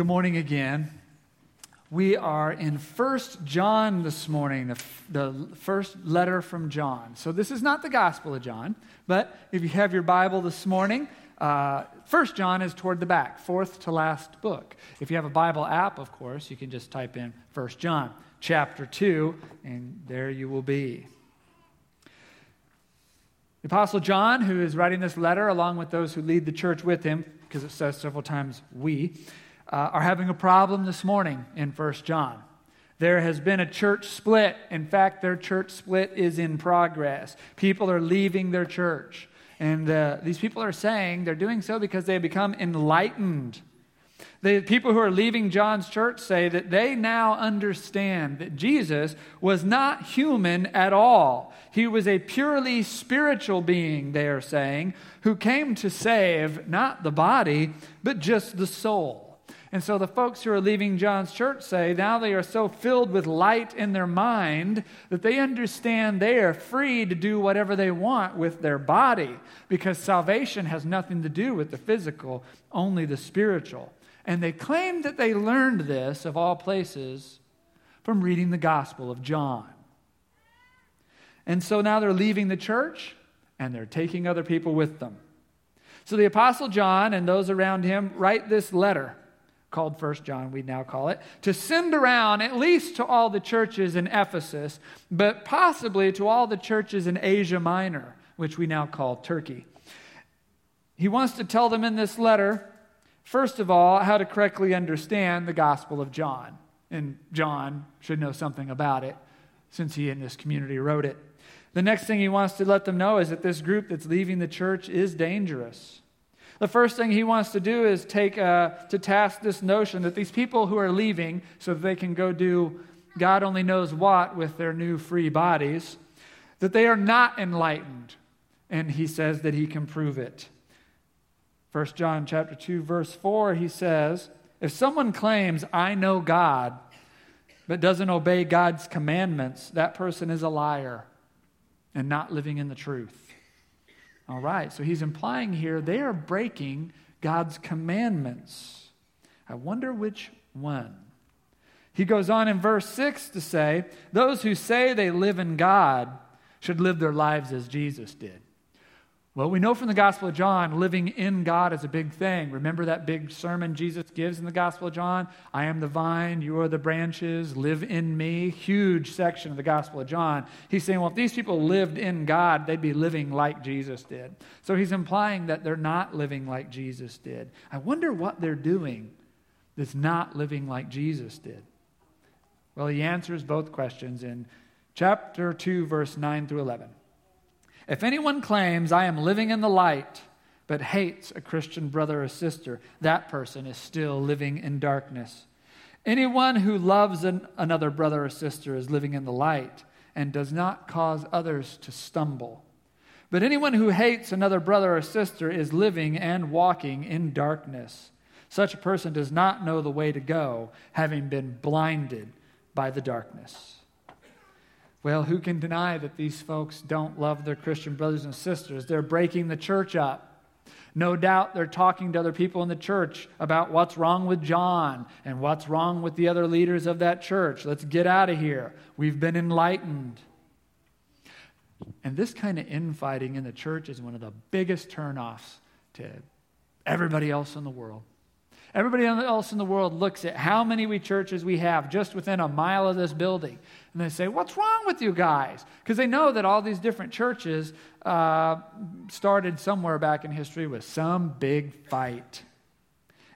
Good morning again. We are in First John this morning, the, the first letter from John. So, this is not the Gospel of John, but if you have your Bible this morning, uh, First John is toward the back, fourth to last book. If you have a Bible app, of course, you can just type in First John, chapter 2, and there you will be. The Apostle John, who is writing this letter along with those who lead the church with him, because it says several times we, uh, are having a problem this morning in 1 John. There has been a church split. In fact, their church split is in progress. People are leaving their church. And uh, these people are saying they're doing so because they have become enlightened. The people who are leaving John's church say that they now understand that Jesus was not human at all. He was a purely spiritual being, they are saying, who came to save not the body, but just the soul. And so the folks who are leaving John's church say now they are so filled with light in their mind that they understand they are free to do whatever they want with their body because salvation has nothing to do with the physical, only the spiritual. And they claim that they learned this, of all places, from reading the Gospel of John. And so now they're leaving the church and they're taking other people with them. So the Apostle John and those around him write this letter called First John, we now call it, to send around at least to all the churches in Ephesus, but possibly to all the churches in Asia Minor, which we now call Turkey. He wants to tell them in this letter, first of all, how to correctly understand the Gospel of John. And John should know something about it since he in this community wrote it. The next thing he wants to let them know is that this group that's leaving the church is dangerous. The first thing he wants to do is take uh, to task this notion that these people who are leaving so that they can go do God only knows what with their new free bodies, that they are not enlightened. And he says that he can prove it. 1 John chapter 2 verse 4 he says, if someone claims I know God but doesn't obey God's commandments, that person is a liar and not living in the truth. All right, so he's implying here they are breaking God's commandments. I wonder which one. He goes on in verse 6 to say, Those who say they live in God should live their lives as Jesus did. Well, we know from the Gospel of John, living in God is a big thing. Remember that big sermon Jesus gives in the Gospel of John? I am the vine, you are the branches, live in me. Huge section of the Gospel of John. He's saying, well, if these people lived in God, they'd be living like Jesus did. So he's implying that they're not living like Jesus did. I wonder what they're doing that's not living like Jesus did. Well, he answers both questions in chapter 2, verse 9 through 11. If anyone claims, I am living in the light, but hates a Christian brother or sister, that person is still living in darkness. Anyone who loves an, another brother or sister is living in the light and does not cause others to stumble. But anyone who hates another brother or sister is living and walking in darkness. Such a person does not know the way to go, having been blinded by the darkness. Well, who can deny that these folks don't love their Christian brothers and sisters? They're breaking the church up. No doubt they're talking to other people in the church about what's wrong with John and what's wrong with the other leaders of that church. Let's get out of here. We've been enlightened. And this kind of infighting in the church is one of the biggest turnoffs to everybody else in the world. Everybody else in the world looks at how many we churches we have just within a mile of this building. And they say, What's wrong with you guys? Because they know that all these different churches uh, started somewhere back in history with some big fight.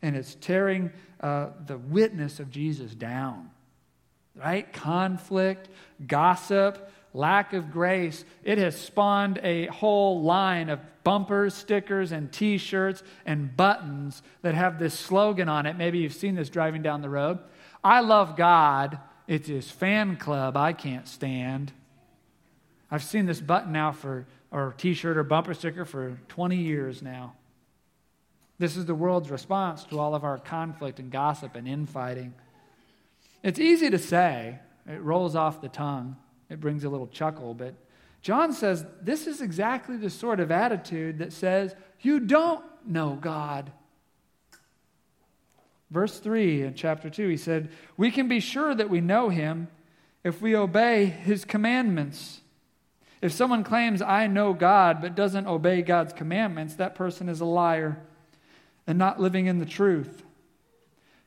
And it's tearing uh, the witness of Jesus down. Right? Conflict, gossip, lack of grace. It has spawned a whole line of bumpers, stickers, and t shirts and buttons that have this slogan on it. Maybe you've seen this driving down the road I love God. It's his fan club I can't stand. I've seen this button now for, or t shirt or bumper sticker for 20 years now. This is the world's response to all of our conflict and gossip and infighting. It's easy to say, it rolls off the tongue, it brings a little chuckle, but John says this is exactly the sort of attitude that says, You don't know God. Verse 3 in chapter 2, he said, We can be sure that we know him if we obey his commandments. If someone claims, I know God, but doesn't obey God's commandments, that person is a liar and not living in the truth.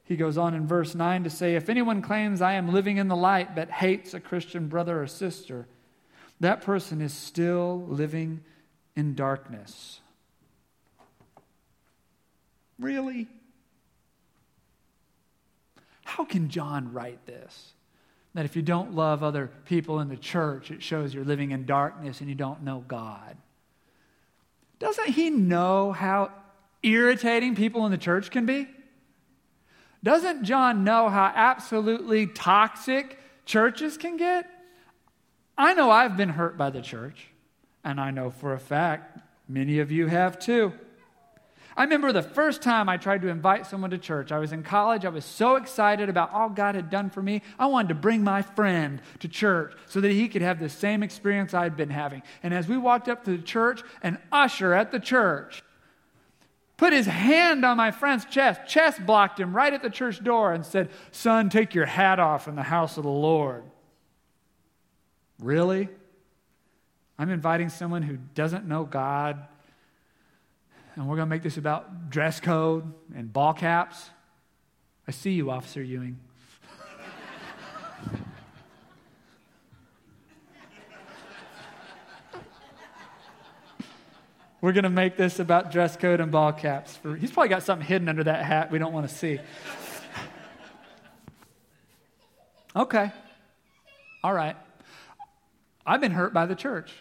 He goes on in verse 9 to say, If anyone claims I am living in the light but hates a Christian brother or sister, that person is still living in darkness. Really? How can John write this? That if you don't love other people in the church, it shows you're living in darkness and you don't know God. Doesn't he know how irritating people in the church can be? Doesn't John know how absolutely toxic churches can get? I know I've been hurt by the church, and I know for a fact many of you have too. I remember the first time I tried to invite someone to church. I was in college. I was so excited about all God had done for me. I wanted to bring my friend to church so that he could have the same experience I'd been having. And as we walked up to the church, an usher at the church put his hand on my friend's chest, chest blocked him right at the church door, and said, Son, take your hat off in the house of the Lord. Really? I'm inviting someone who doesn't know God and we're going to make this about dress code and ball caps. I see you, Officer Ewing. We're going to make this about dress code and ball caps. For, he's probably got something hidden under that hat we don't want to see. Okay. All right. I've been hurt by the church.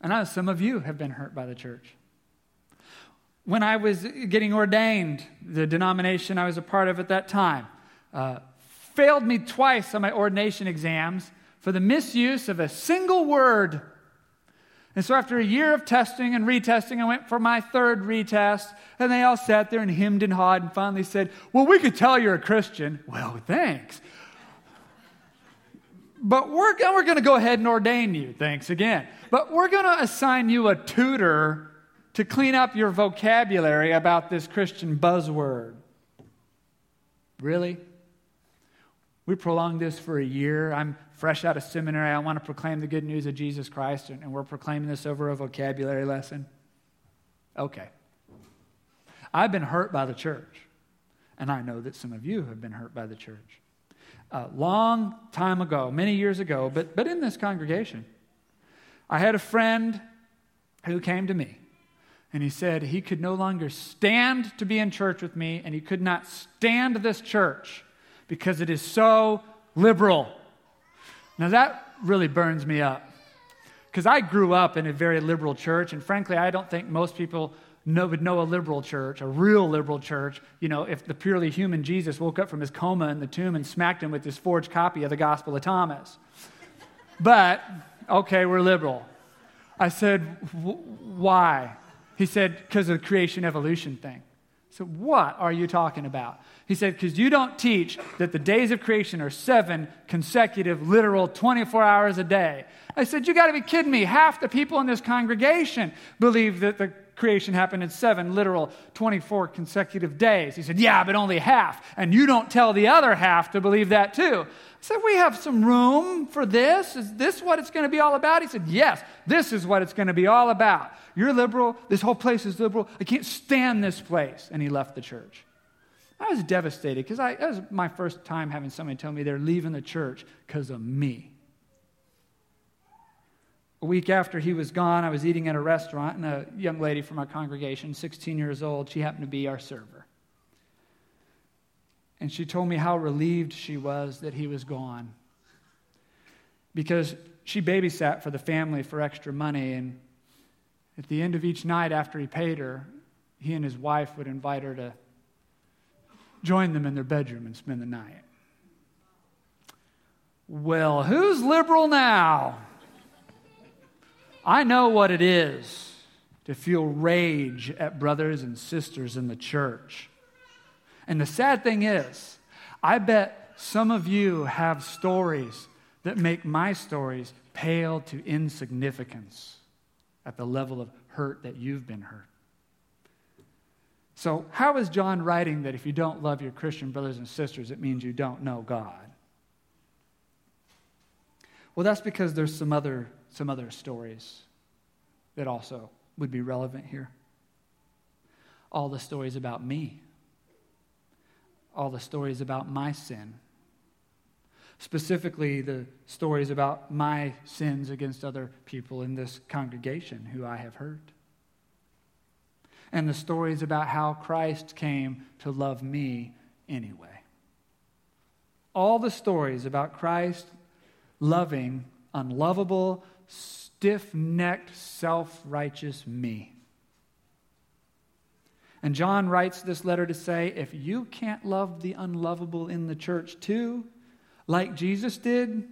And I know some of you have been hurt by the church. When I was getting ordained, the denomination I was a part of at that time uh, failed me twice on my ordination exams for the misuse of a single word. And so, after a year of testing and retesting, I went for my third retest, and they all sat there and hemmed and hawed and finally said, Well, we could tell you're a Christian. Well, thanks. But we're, we're going to go ahead and ordain you. Thanks again. But we're going to assign you a tutor to clean up your vocabulary about this Christian buzzword. Really? We prolonged this for a year. I'm fresh out of seminary. I want to proclaim the good news of Jesus Christ, and we're proclaiming this over a vocabulary lesson. Okay. I've been hurt by the church, and I know that some of you have been hurt by the church. A long time ago, many years ago, but, but in this congregation, I had a friend who came to me and he said he could no longer stand to be in church with me, and he could not stand this church because it is so liberal. Now, that really burns me up because I grew up in a very liberal church, and frankly, I don't think most people know, would know a liberal church, a real liberal church, you know, if the purely human Jesus woke up from his coma in the tomb and smacked him with his forged copy of the Gospel of Thomas. But, okay, we're liberal. I said, why? He said, because of the creation evolution thing. So, what are you talking about? He said, because you don't teach that the days of creation are seven consecutive, literal, 24 hours a day. I said, you got to be kidding me. Half the people in this congregation believe that the creation happened in seven literal 24 consecutive days. He said, Yeah, but only half. And you don't tell the other half to believe that too. I said, We have some room for this. Is this what it's going to be all about? He said, Yes, this is what it's going to be all about. You're liberal. This whole place is liberal. I can't stand this place. And he left the church. I was devastated because that was my first time having somebody tell me they're leaving the church because of me. A week after he was gone, I was eating at a restaurant, and a young lady from our congregation, 16 years old, she happened to be our server. And she told me how relieved she was that he was gone. Because she babysat for the family for extra money, and at the end of each night after he paid her, he and his wife would invite her to join them in their bedroom and spend the night. Well, who's liberal now? I know what it is to feel rage at brothers and sisters in the church. And the sad thing is, I bet some of you have stories that make my stories pale to insignificance at the level of hurt that you've been hurt. So, how is John writing that if you don't love your Christian brothers and sisters, it means you don't know God? Well, that's because there's some other, some other stories that also would be relevant here. All the stories about me, all the stories about my sin, specifically the stories about my sins against other people in this congregation who I have hurt, and the stories about how Christ came to love me anyway. All the stories about Christ loving unlovable, stiff necked, self righteous me. And John writes this letter to say if you can't love the unlovable in the church too, like Jesus did,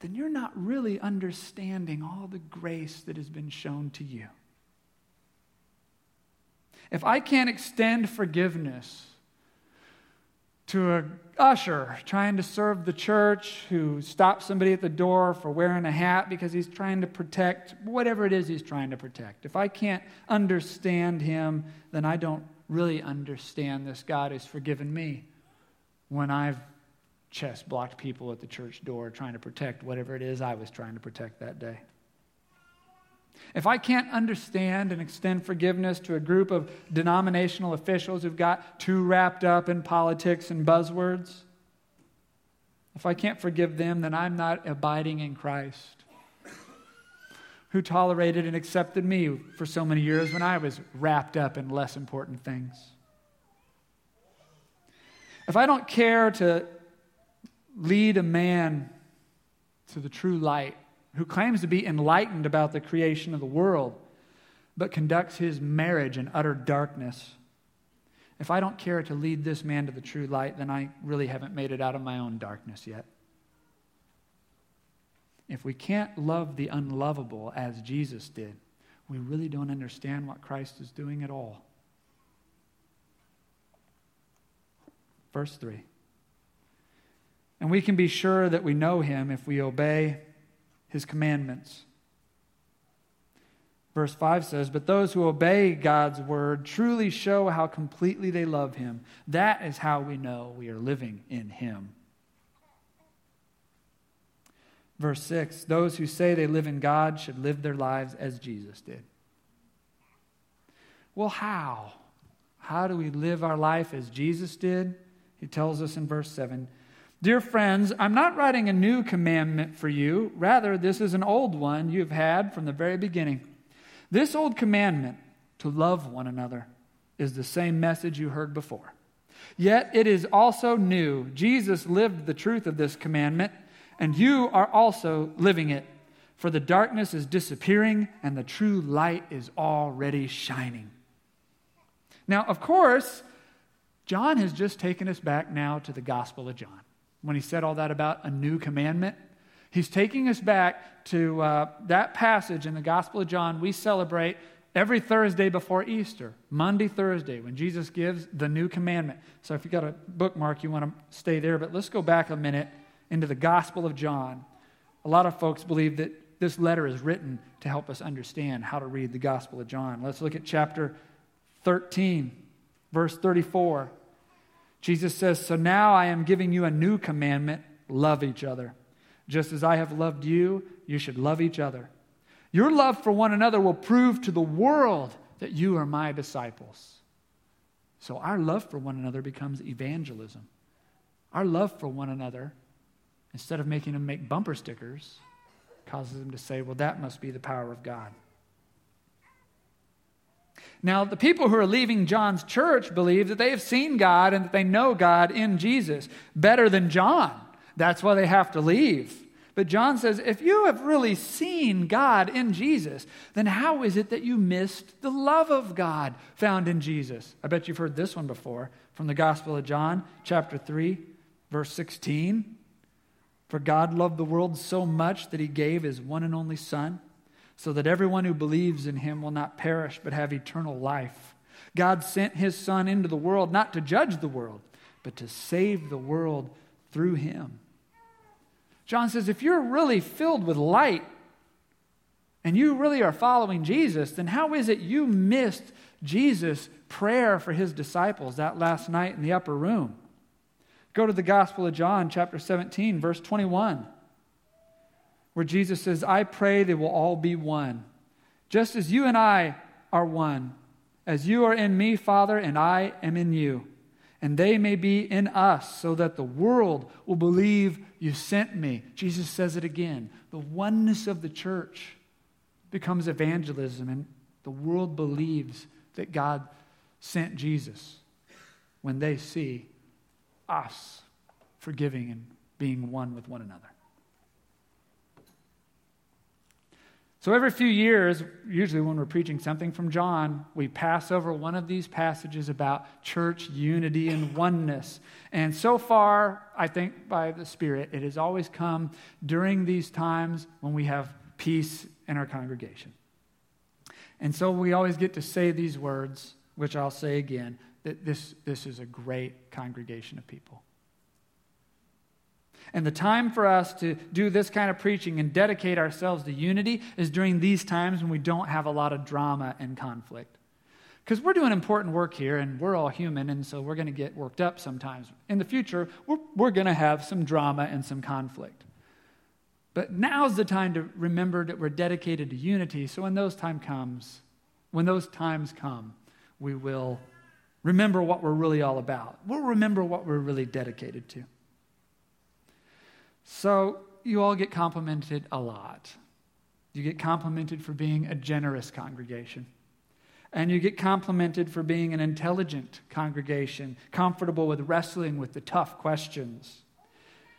then you're not really understanding all the grace that has been shown to you. If I can't extend forgiveness to a usher trying to serve the church who stops somebody at the door for wearing a hat because he's trying to protect whatever it is he's trying to protect. If I can't understand him, then I don't really understand this God who's forgiven me when I've chest blocked people at the church door trying to protect whatever it is I was trying to protect that day. If I can't understand and extend forgiveness to a group of denominational officials who've got too wrapped up in politics and buzzwords, if I can't forgive them, then I'm not abiding in Christ, who tolerated and accepted me for so many years when I was wrapped up in less important things. If I don't care to lead a man to the true light, who claims to be enlightened about the creation of the world, but conducts his marriage in utter darkness. If I don't care to lead this man to the true light, then I really haven't made it out of my own darkness yet. If we can't love the unlovable as Jesus did, we really don't understand what Christ is doing at all. Verse 3. And we can be sure that we know him if we obey his commandments. Verse 5 says, But those who obey God's word truly show how completely they love him. That is how we know we are living in him. Verse 6 Those who say they live in God should live their lives as Jesus did. Well, how? How do we live our life as Jesus did? He tells us in verse 7 Dear friends, I'm not writing a new commandment for you. Rather, this is an old one you've had from the very beginning. This old commandment, to love one another, is the same message you heard before. Yet it is also new. Jesus lived the truth of this commandment, and you are also living it. For the darkness is disappearing, and the true light is already shining. Now, of course, John has just taken us back now to the Gospel of John when he said all that about a new commandment. He's taking us back to uh, that passage in the Gospel of John we celebrate every Thursday before Easter, Maundy, Thursday, when Jesus gives the new commandment. So if you've got a bookmark, you want to stay there, but let's go back a minute into the Gospel of John. A lot of folks believe that this letter is written to help us understand how to read the Gospel of John. Let's look at chapter 13, verse 34. Jesus says, So now I am giving you a new commandment love each other. Just as I have loved you, you should love each other. Your love for one another will prove to the world that you are my disciples. So our love for one another becomes evangelism. Our love for one another, instead of making them make bumper stickers, causes them to say, Well, that must be the power of God. Now, the people who are leaving John's church believe that they have seen God and that they know God in Jesus better than John. That's why they have to leave. But John says, if you have really seen God in Jesus, then how is it that you missed the love of God found in Jesus? I bet you've heard this one before from the Gospel of John, chapter 3, verse 16. For God loved the world so much that he gave his one and only Son so that everyone who believes in him will not perish but have eternal life. God sent his Son into the world not to judge the world, but to save the world through him. John says if you're really filled with light and you really are following Jesus, then how is it you missed Jesus' prayer for his disciples that last night in the upper room. Go to the Gospel of John, chapter 17, verse 21, where Jesus says, I pray they will all be one, just as you and I are one, as you are in me, Father, and I am in you and they may be in us, so that the world will believe you sent me. Jesus says it again. The oneness of the church becomes evangelism, and the world believes that God sent Jesus when they see us forgiving and being one with one another. So, every few years, usually when we're preaching something from John, we pass over one of these passages about church unity and oneness. And so far, I think by the Spirit, it has always come during these times when we have peace in our congregation. And so we always get to say these words, which I'll say again that this, this is a great congregation of people. And the time for us to do this kind of preaching and dedicate ourselves to unity is during these times when we don't have a lot of drama and conflict. Because we're doing important work here and we're all human, and so we're going to get worked up sometimes. In the future, we're, we're going to have some drama and some conflict. But now's the time to remember that we're dedicated to unity. So when those time comes, when those times come, we will remember what we're really all about. We'll remember what we're really dedicated to. So you all get complimented a lot. You get complimented for being a generous congregation. And you get complimented for being an intelligent congregation, comfortable with wrestling with the tough questions.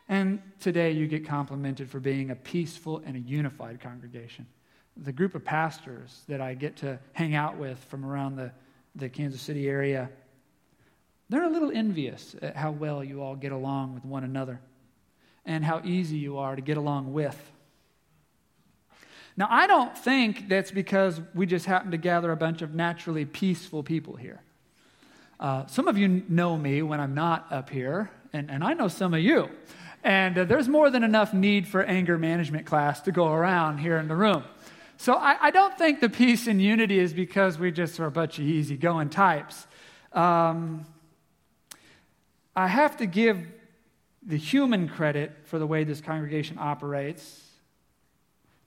And today you get complimented for being a peaceful and a unified congregation. The group of pastors that I get to hang out with from around the, the Kansas City area, they're a little envious at how well you all get along with one another and how easy you are to get along with. Now, I don't think that's because we just happen to gather a bunch of naturally peaceful people here. Uh, some of you know me when I'm not up here, and, and I know some of you. And uh, there's more than enough need for anger management class to go around here in the room. So I, I don't think the peace and unity is because we just are a bunch of easygoing types. Um, I have to give the human credit for the way this congregation operates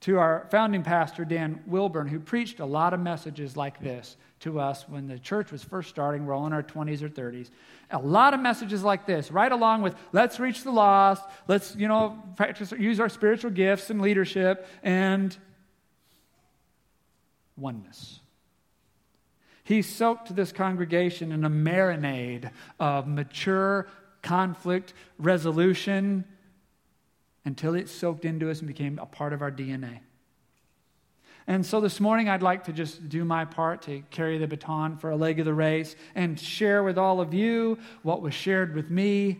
to our founding pastor, Dan Wilburn, who preached a lot of messages like this to us when the church was first starting. We're all in our 20s or 30s. A lot of messages like this, right along with let's reach the lost, let's, you know, practice, use our spiritual gifts and leadership and oneness. He soaked this congregation in a marinade of mature conflict resolution until it soaked into us and became a part of our DNA. And so this morning, I'd like to just do my part to carry the baton for a leg of the race and share with all of you what was shared with me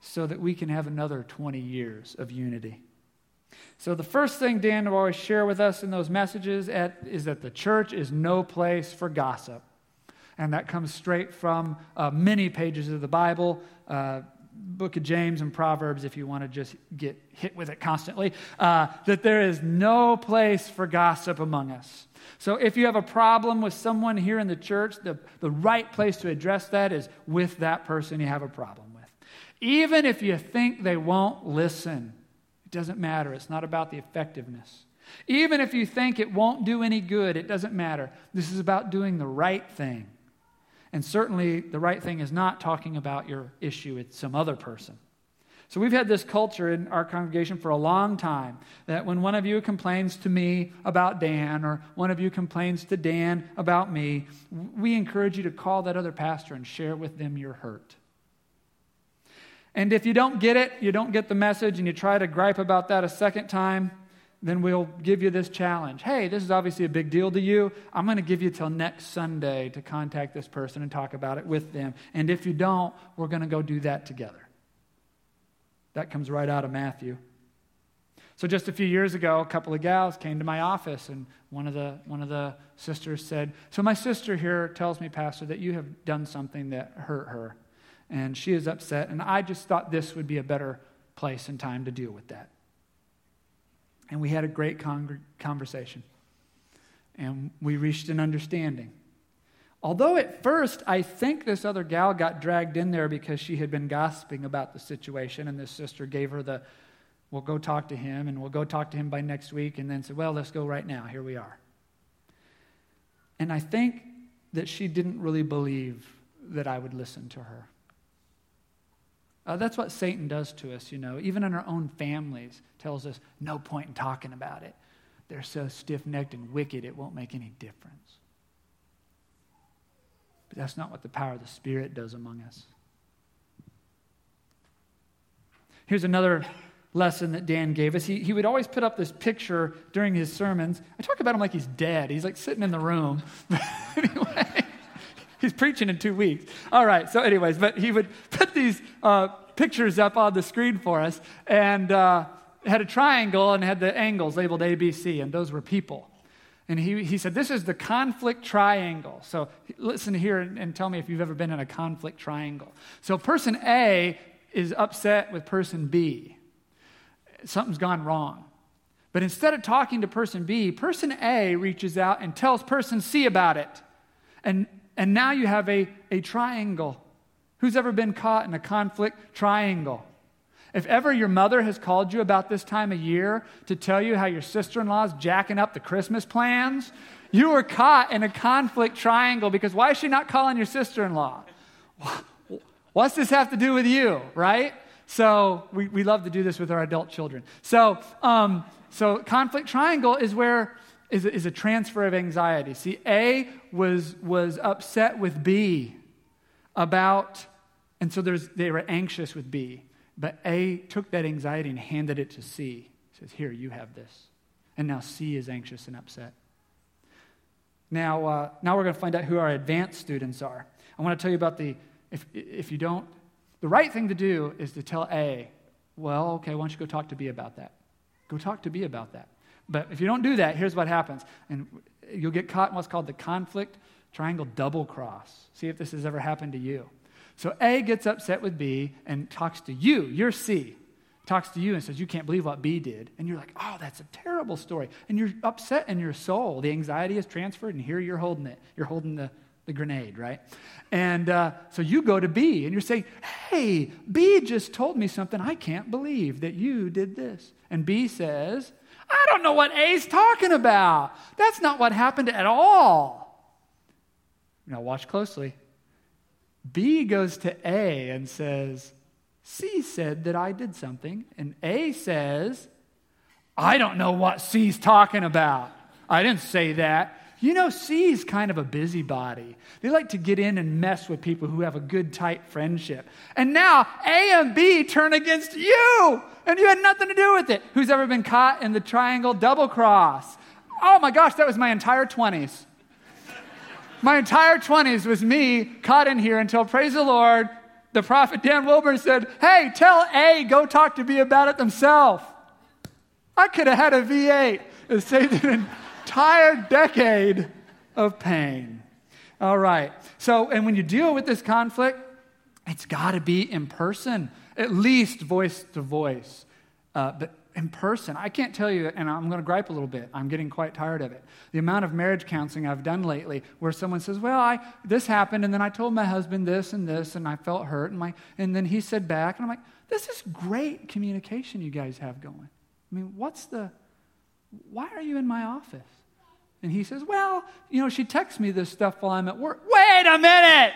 so that we can have another 20 years of unity. So, the first thing Dan will always share with us in those messages at, is that the church is no place for gossip. And that comes straight from uh, many pages of the Bible, uh, book of James and Proverbs, if you want to just get hit with it constantly, uh, that there is no place for gossip among us. So if you have a problem with someone here in the church, the, the right place to address that is with that person you have a problem with. Even if you think they won't listen, it doesn't matter. It's not about the effectiveness. Even if you think it won't do any good, it doesn't matter. This is about doing the right thing. And certainly, the right thing is not talking about your issue with some other person. So, we've had this culture in our congregation for a long time that when one of you complains to me about Dan, or one of you complains to Dan about me, we encourage you to call that other pastor and share with them your hurt. And if you don't get it, you don't get the message, and you try to gripe about that a second time, then we'll give you this challenge. Hey, this is obviously a big deal to you. I'm going to give you till next Sunday to contact this person and talk about it with them. And if you don't, we're going to go do that together. That comes right out of Matthew. So just a few years ago, a couple of gals came to my office, and one of the one of the sisters said, "So my sister here tells me, Pastor, that you have done something that hurt her, and she is upset. And I just thought this would be a better place and time to deal with that." And we had a great con- conversation. And we reached an understanding. Although at first, I think this other gal got dragged in there because she had been gossiping about the situation, and this sister gave her the, we'll go talk to him, and we'll go talk to him by next week, and then said, well, let's go right now. Here we are. And I think that she didn't really believe that I would listen to her. Uh, that's what Satan does to us, you know. Even in our own families, tells us no point in talking about it. They're so stiff necked and wicked, it won't make any difference. But that's not what the power of the Spirit does among us. Here's another lesson that Dan gave us. He, he would always put up this picture during his sermons. I talk about him like he's dead. He's like sitting in the room. anyway, he's preaching in two weeks. All right, so, anyways, but he would put these uh, pictures up on the screen for us and uh, had a triangle and had the angles labeled A, B, C, and those were people. And he, he said, This is the conflict triangle. So listen here and, and tell me if you've ever been in a conflict triangle. So person A is upset with person B something's gone wrong. But instead of talking to person B, person A reaches out and tells person C about it. And, and now you have a, a triangle. Who's ever been caught in a conflict triangle? If ever your mother has called you about this time of year to tell you how your sister in law is jacking up the Christmas plans, you were caught in a conflict triangle because why is she not calling your sister in law? What's this have to do with you, right? So we, we love to do this with our adult children. So, um, so conflict triangle is where is a, is a transfer of anxiety. See, A was was upset with B about, and so there's they were anxious with B, but A took that anxiety and handed it to C. He says, "Here, you have this," and now C is anxious and upset. Now, uh, now we're going to find out who our advanced students are. I want to tell you about the if if you don't the right thing to do is to tell A, well, okay, why don't you go talk to B about that? Go talk to B about that. But if you don't do that, here's what happens. And you'll get caught in what's called the conflict triangle double cross. See if this has ever happened to you. So A gets upset with B and talks to you, you're C, talks to you and says, You can't believe what B did. And you're like, Oh, that's a terrible story. And you're upset in your soul. The anxiety is transferred, and here you're holding it. You're holding the the grenade, right? And uh, so you go to B and you're saying, Hey, B just told me something I can't believe that you did this. And B says, I don't know what A's talking about. That's not what happened at all. Now, watch closely. B goes to A and says, C said that I did something. And A says, I don't know what C's talking about. I didn't say that. You know, C is kind of a busybody. They like to get in and mess with people who have a good, tight friendship. And now A and B turn against you, and you had nothing to do with it. Who's ever been caught in the triangle double cross? Oh my gosh, that was my entire 20s. My entire 20s was me caught in here until, praise the Lord, the prophet Dan Wilburn said, Hey, tell A, go talk to B about it themselves. I could have had a V8 and saved it entire decade of pain. All right. So, and when you deal with this conflict, it's got to be in person, at least voice to voice. Uh, but in person, I can't tell you, and I'm going to gripe a little bit. I'm getting quite tired of it. The amount of marriage counseling I've done lately, where someone says, "Well, I this happened, and then I told my husband this and this, and I felt hurt, and my, and then he said back, and I'm like, this is great communication you guys have going. I mean, what's the, why are you in my office? And he says, Well, you know, she texts me this stuff while I'm at work. Wait a minute!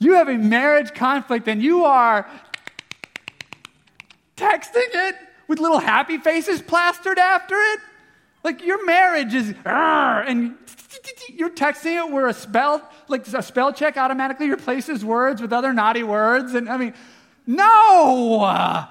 You have a marriage conflict and you are texting it with little happy faces plastered after it. Like your marriage is, and you're texting it where a spell, like a spell check automatically replaces words with other naughty words. And I mean, no,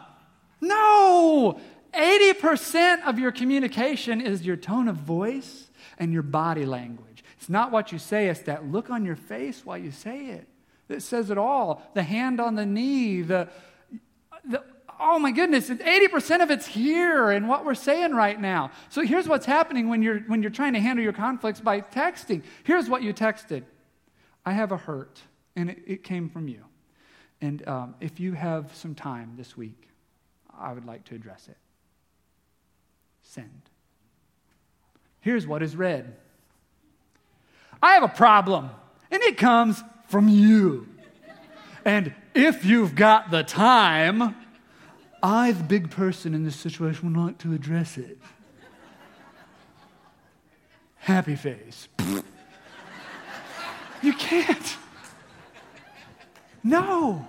no. 80% of your communication is your tone of voice and your body language. It's not what you say, it's that look on your face while you say it that says it all. The hand on the knee, the, the oh my goodness, 80% of it's here in what we're saying right now. So here's what's happening when you're, when you're trying to handle your conflicts by texting. Here's what you texted I have a hurt, and it, it came from you. And um, if you have some time this week, I would like to address it send. Here's what is read I have a problem, and it comes from you. And if you've got the time, I, the big person in this situation, would like to address it. Happy face. you can't. No.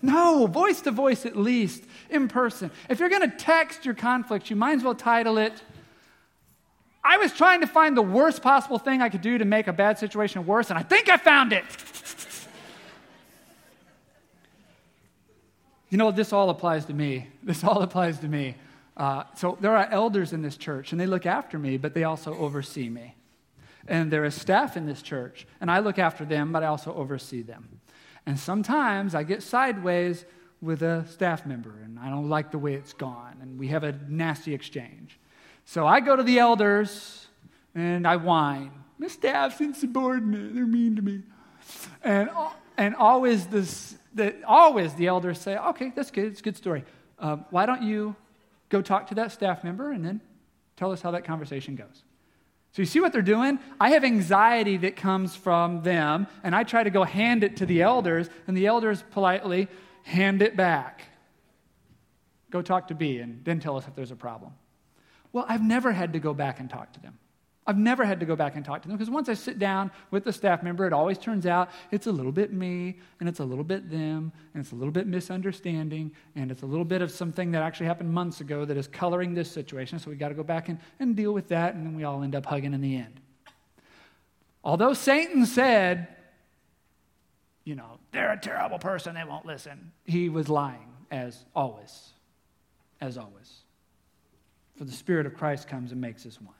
No, voice to voice at least, in person. If you're going to text your conflict, you might as well title it I was trying to find the worst possible thing I could do to make a bad situation worse, and I think I found it. you know, this all applies to me. This all applies to me. Uh, so there are elders in this church, and they look after me, but they also oversee me. And there is staff in this church, and I look after them, but I also oversee them. And sometimes I get sideways with a staff member, and I don't like the way it's gone, and we have a nasty exchange. So I go to the elders and I whine. The staff's insubordinate. They're mean to me. And, and always, this, the, always the elders say, okay, that's good. It's a good story. Uh, why don't you go talk to that staff member and then tell us how that conversation goes? So you see what they're doing? I have anxiety that comes from them, and I try to go hand it to the elders, and the elders politely hand it back. Go talk to B and then tell us if there's a problem. Well, I've never had to go back and talk to them. I've never had to go back and talk to them because once I sit down with the staff member, it always turns out it's a little bit me and it's a little bit them and it's a little bit misunderstanding and it's a little bit of something that actually happened months ago that is coloring this situation. So we got to go back and, and deal with that and then we all end up hugging in the end. Although Satan said, you know, they're a terrible person, they won't listen, he was lying as always. As always. For the Spirit of Christ comes and makes us one.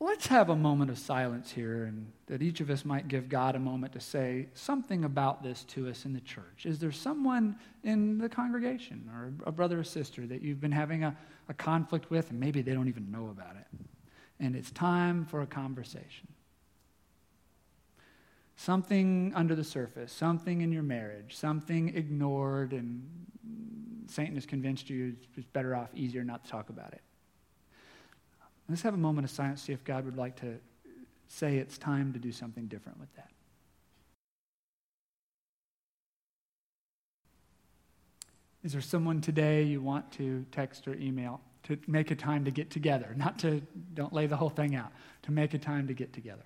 Let's have a moment of silence here, and that each of us might give God a moment to say something about this to us in the church. Is there someone in the congregation or a brother or sister that you've been having a, a conflict with, and maybe they don't even know about it? And it's time for a conversation. Something under the surface, something in your marriage, something ignored and Satan has convinced you it's better off, easier not to talk about it. Let's have a moment of silence, see if God would like to say it's time to do something different with that. Is there someone today you want to text or email to make a time to get together? Not to, don't lay the whole thing out, to make a time to get together.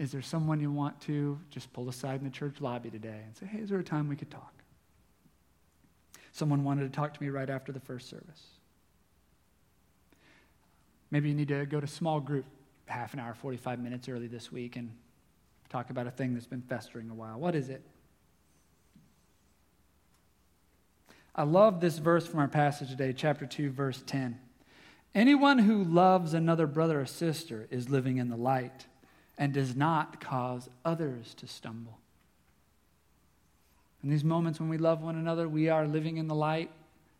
Is there someone you want to just pull aside in the church lobby today and say, hey, is there a time we could talk? Someone wanted to talk to me right after the first service. Maybe you need to go to small group half an hour, 45 minutes early this week and talk about a thing that's been festering a while. What is it? I love this verse from our passage today, chapter 2, verse 10. Anyone who loves another brother or sister is living in the light and does not cause others to stumble. In these moments when we love one another, we are living in the light,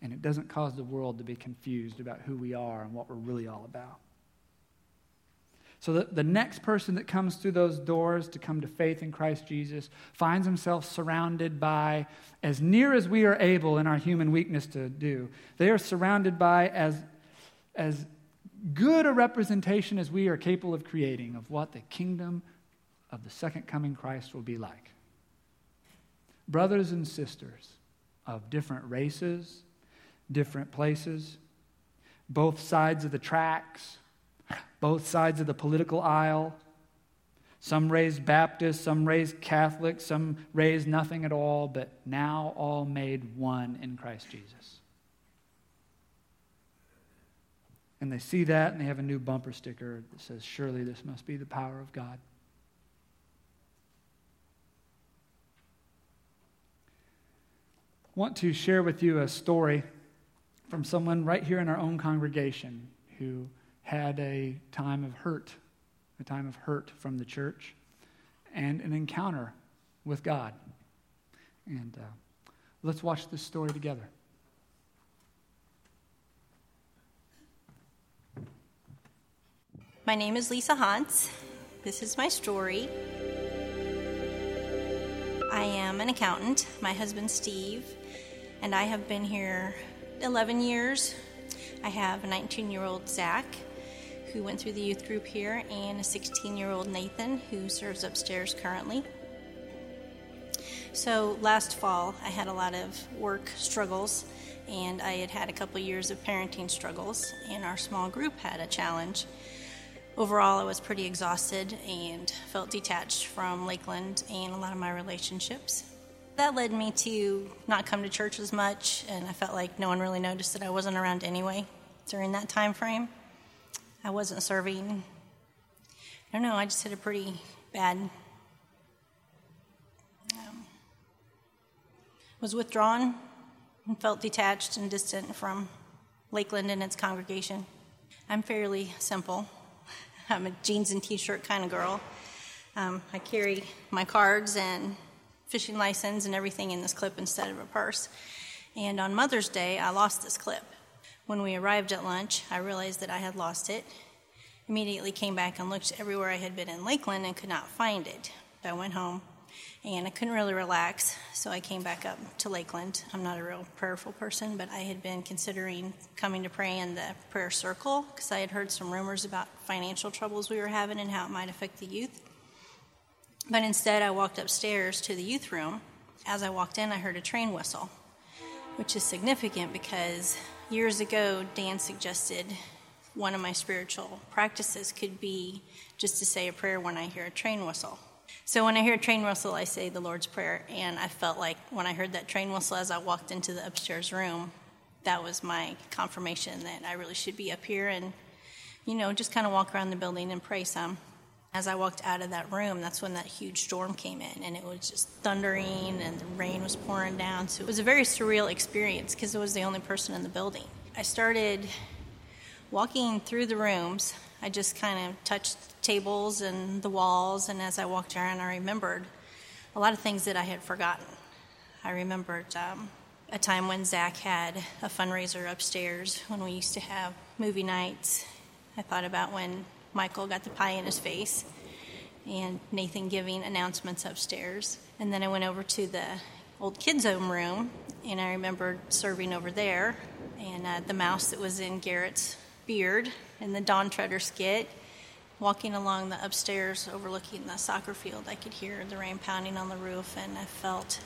and it doesn't cause the world to be confused about who we are and what we're really all about. So that the next person that comes through those doors to come to faith in Christ Jesus finds himself surrounded by, as near as we are able in our human weakness to do, they are surrounded by as, as good a representation as we are capable of creating of what the kingdom of the second coming Christ will be like brothers and sisters of different races, different places, both sides of the tracks, both sides of the political aisle. Some raised Baptist, some raised Catholic, some raised nothing at all, but now all made one in Christ Jesus. And they see that and they have a new bumper sticker that says, Surely this must be the power of God. I want to share with you a story from someone right here in our own congregation who had a time of hurt, a time of hurt from the church, and an encounter with God. And uh, let's watch this story together. My name is Lisa Hans. This is my story. I am an accountant. My husband, Steve, and I have been here 11 years. I have a 19 year old Zach who went through the youth group here, and a 16 year old Nathan, who serves upstairs currently. So last fall, I had a lot of work struggles, and I had had a couple years of parenting struggles, and our small group had a challenge. Overall, I was pretty exhausted and felt detached from Lakeland and a lot of my relationships. That led me to not come to church as much, and I felt like no one really noticed that I wasn't around anyway during that time frame. I wasn't serving. I don't know, I just had a pretty bad um, was withdrawn and felt detached and distant from Lakeland and its congregation. I'm fairly simple. I'm a jeans and t shirt kind of girl. Um, I carry my cards and fishing license and everything in this clip instead of a purse. And on Mother's Day, I lost this clip. When we arrived at lunch, I realized that I had lost it. Immediately came back and looked everywhere I had been in Lakeland and could not find it. I went home, and I couldn't really relax, so I came back up to Lakeland. I'm not a real prayerful person, but I had been considering coming to pray in the prayer circle because I had heard some rumors about financial troubles we were having and how it might affect the youth. But instead, I walked upstairs to the youth room. As I walked in, I heard a train whistle, which is significant because years ago, Dan suggested one of my spiritual practices could be just to say a prayer when I hear a train whistle. So when I hear train whistle, I say the Lord's Prayer, and I felt like when I heard that train whistle as I walked into the upstairs room, that was my confirmation that I really should be up here and, you know, just kind of walk around the building and pray some. As I walked out of that room, that's when that huge storm came in, and it was just thundering, and the rain was pouring down. So it was a very surreal experience because I was the only person in the building. I started walking through the rooms. I just kind of touched tables and the walls, and as I walked around, I remembered a lot of things that I had forgotten. I remembered um, a time when Zach had a fundraiser upstairs when we used to have movie nights. I thought about when Michael got the pie in his face and Nathan giving announcements upstairs. And then I went over to the old kids' home room, and I remembered serving over there, and uh, the mouse that was in Garrett's beard in the Dawn Treader skit, walking along the upstairs overlooking the soccer field, I could hear the rain pounding on the roof, and I felt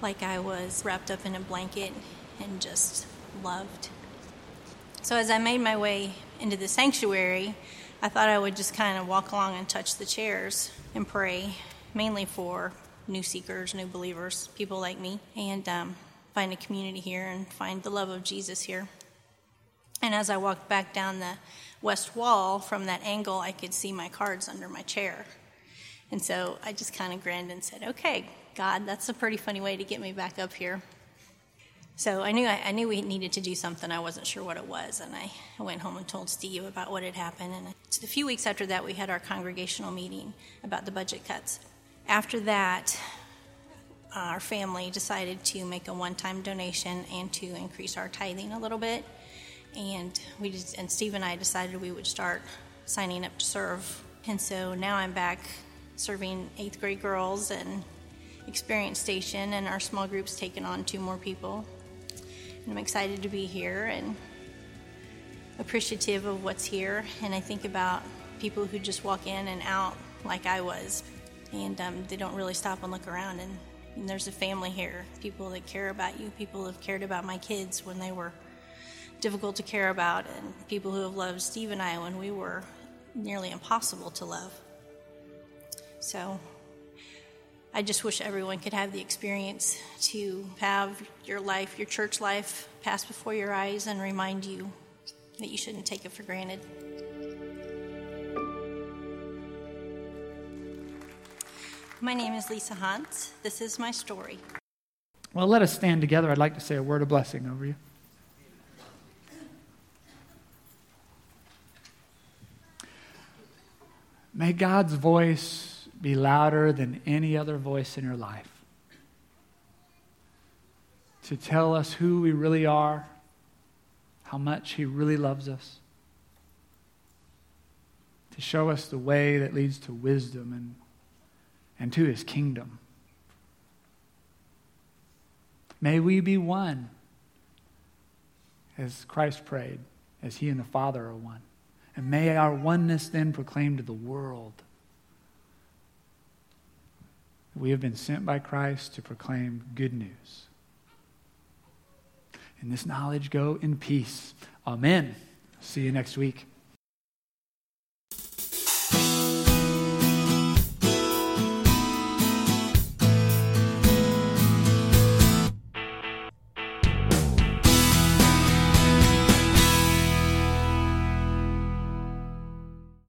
like I was wrapped up in a blanket and just loved. So as I made my way into the sanctuary, I thought I would just kind of walk along and touch the chairs and pray, mainly for new seekers, new believers, people like me, and um, find a community here and find the love of Jesus here. And as I walked back down the west wall from that angle, I could see my cards under my chair. And so I just kind of grinned and said, Okay, God, that's a pretty funny way to get me back up here. So I knew I, I, knew we needed to do something. I wasn't sure what it was, and I, I went home and told Steve about what had happened. And a few weeks after that, we had our congregational meeting about the budget cuts. After that, our family decided to make a one-time donation and to increase our tithing a little bit and we just, and Steve and I decided we would start signing up to serve. And so now I'm back serving eighth grade girls and Experience Station, and our small group's taken on two more people. And I'm excited to be here and appreciative of what's here. And I think about people who just walk in and out like I was, and um, they don't really stop and look around. And, and there's a family here, people that care about you, people have cared about my kids when they were difficult to care about, and people who have loved Steve and I when we were nearly impossible to love. So I just wish everyone could have the experience to have your life, your church life, pass before your eyes and remind you that you shouldn't take it for granted. My name is Lisa Hunt. This is my story. Well, let us stand together. I'd like to say a word of blessing over you. May God's voice be louder than any other voice in your life to tell us who we really are, how much He really loves us, to show us the way that leads to wisdom and, and to His kingdom. May we be one, as Christ prayed as he and the Father are one. And may our oneness then proclaim to the world we have been sent by Christ to proclaim good news. In this knowledge, go in peace. Amen. See you next week.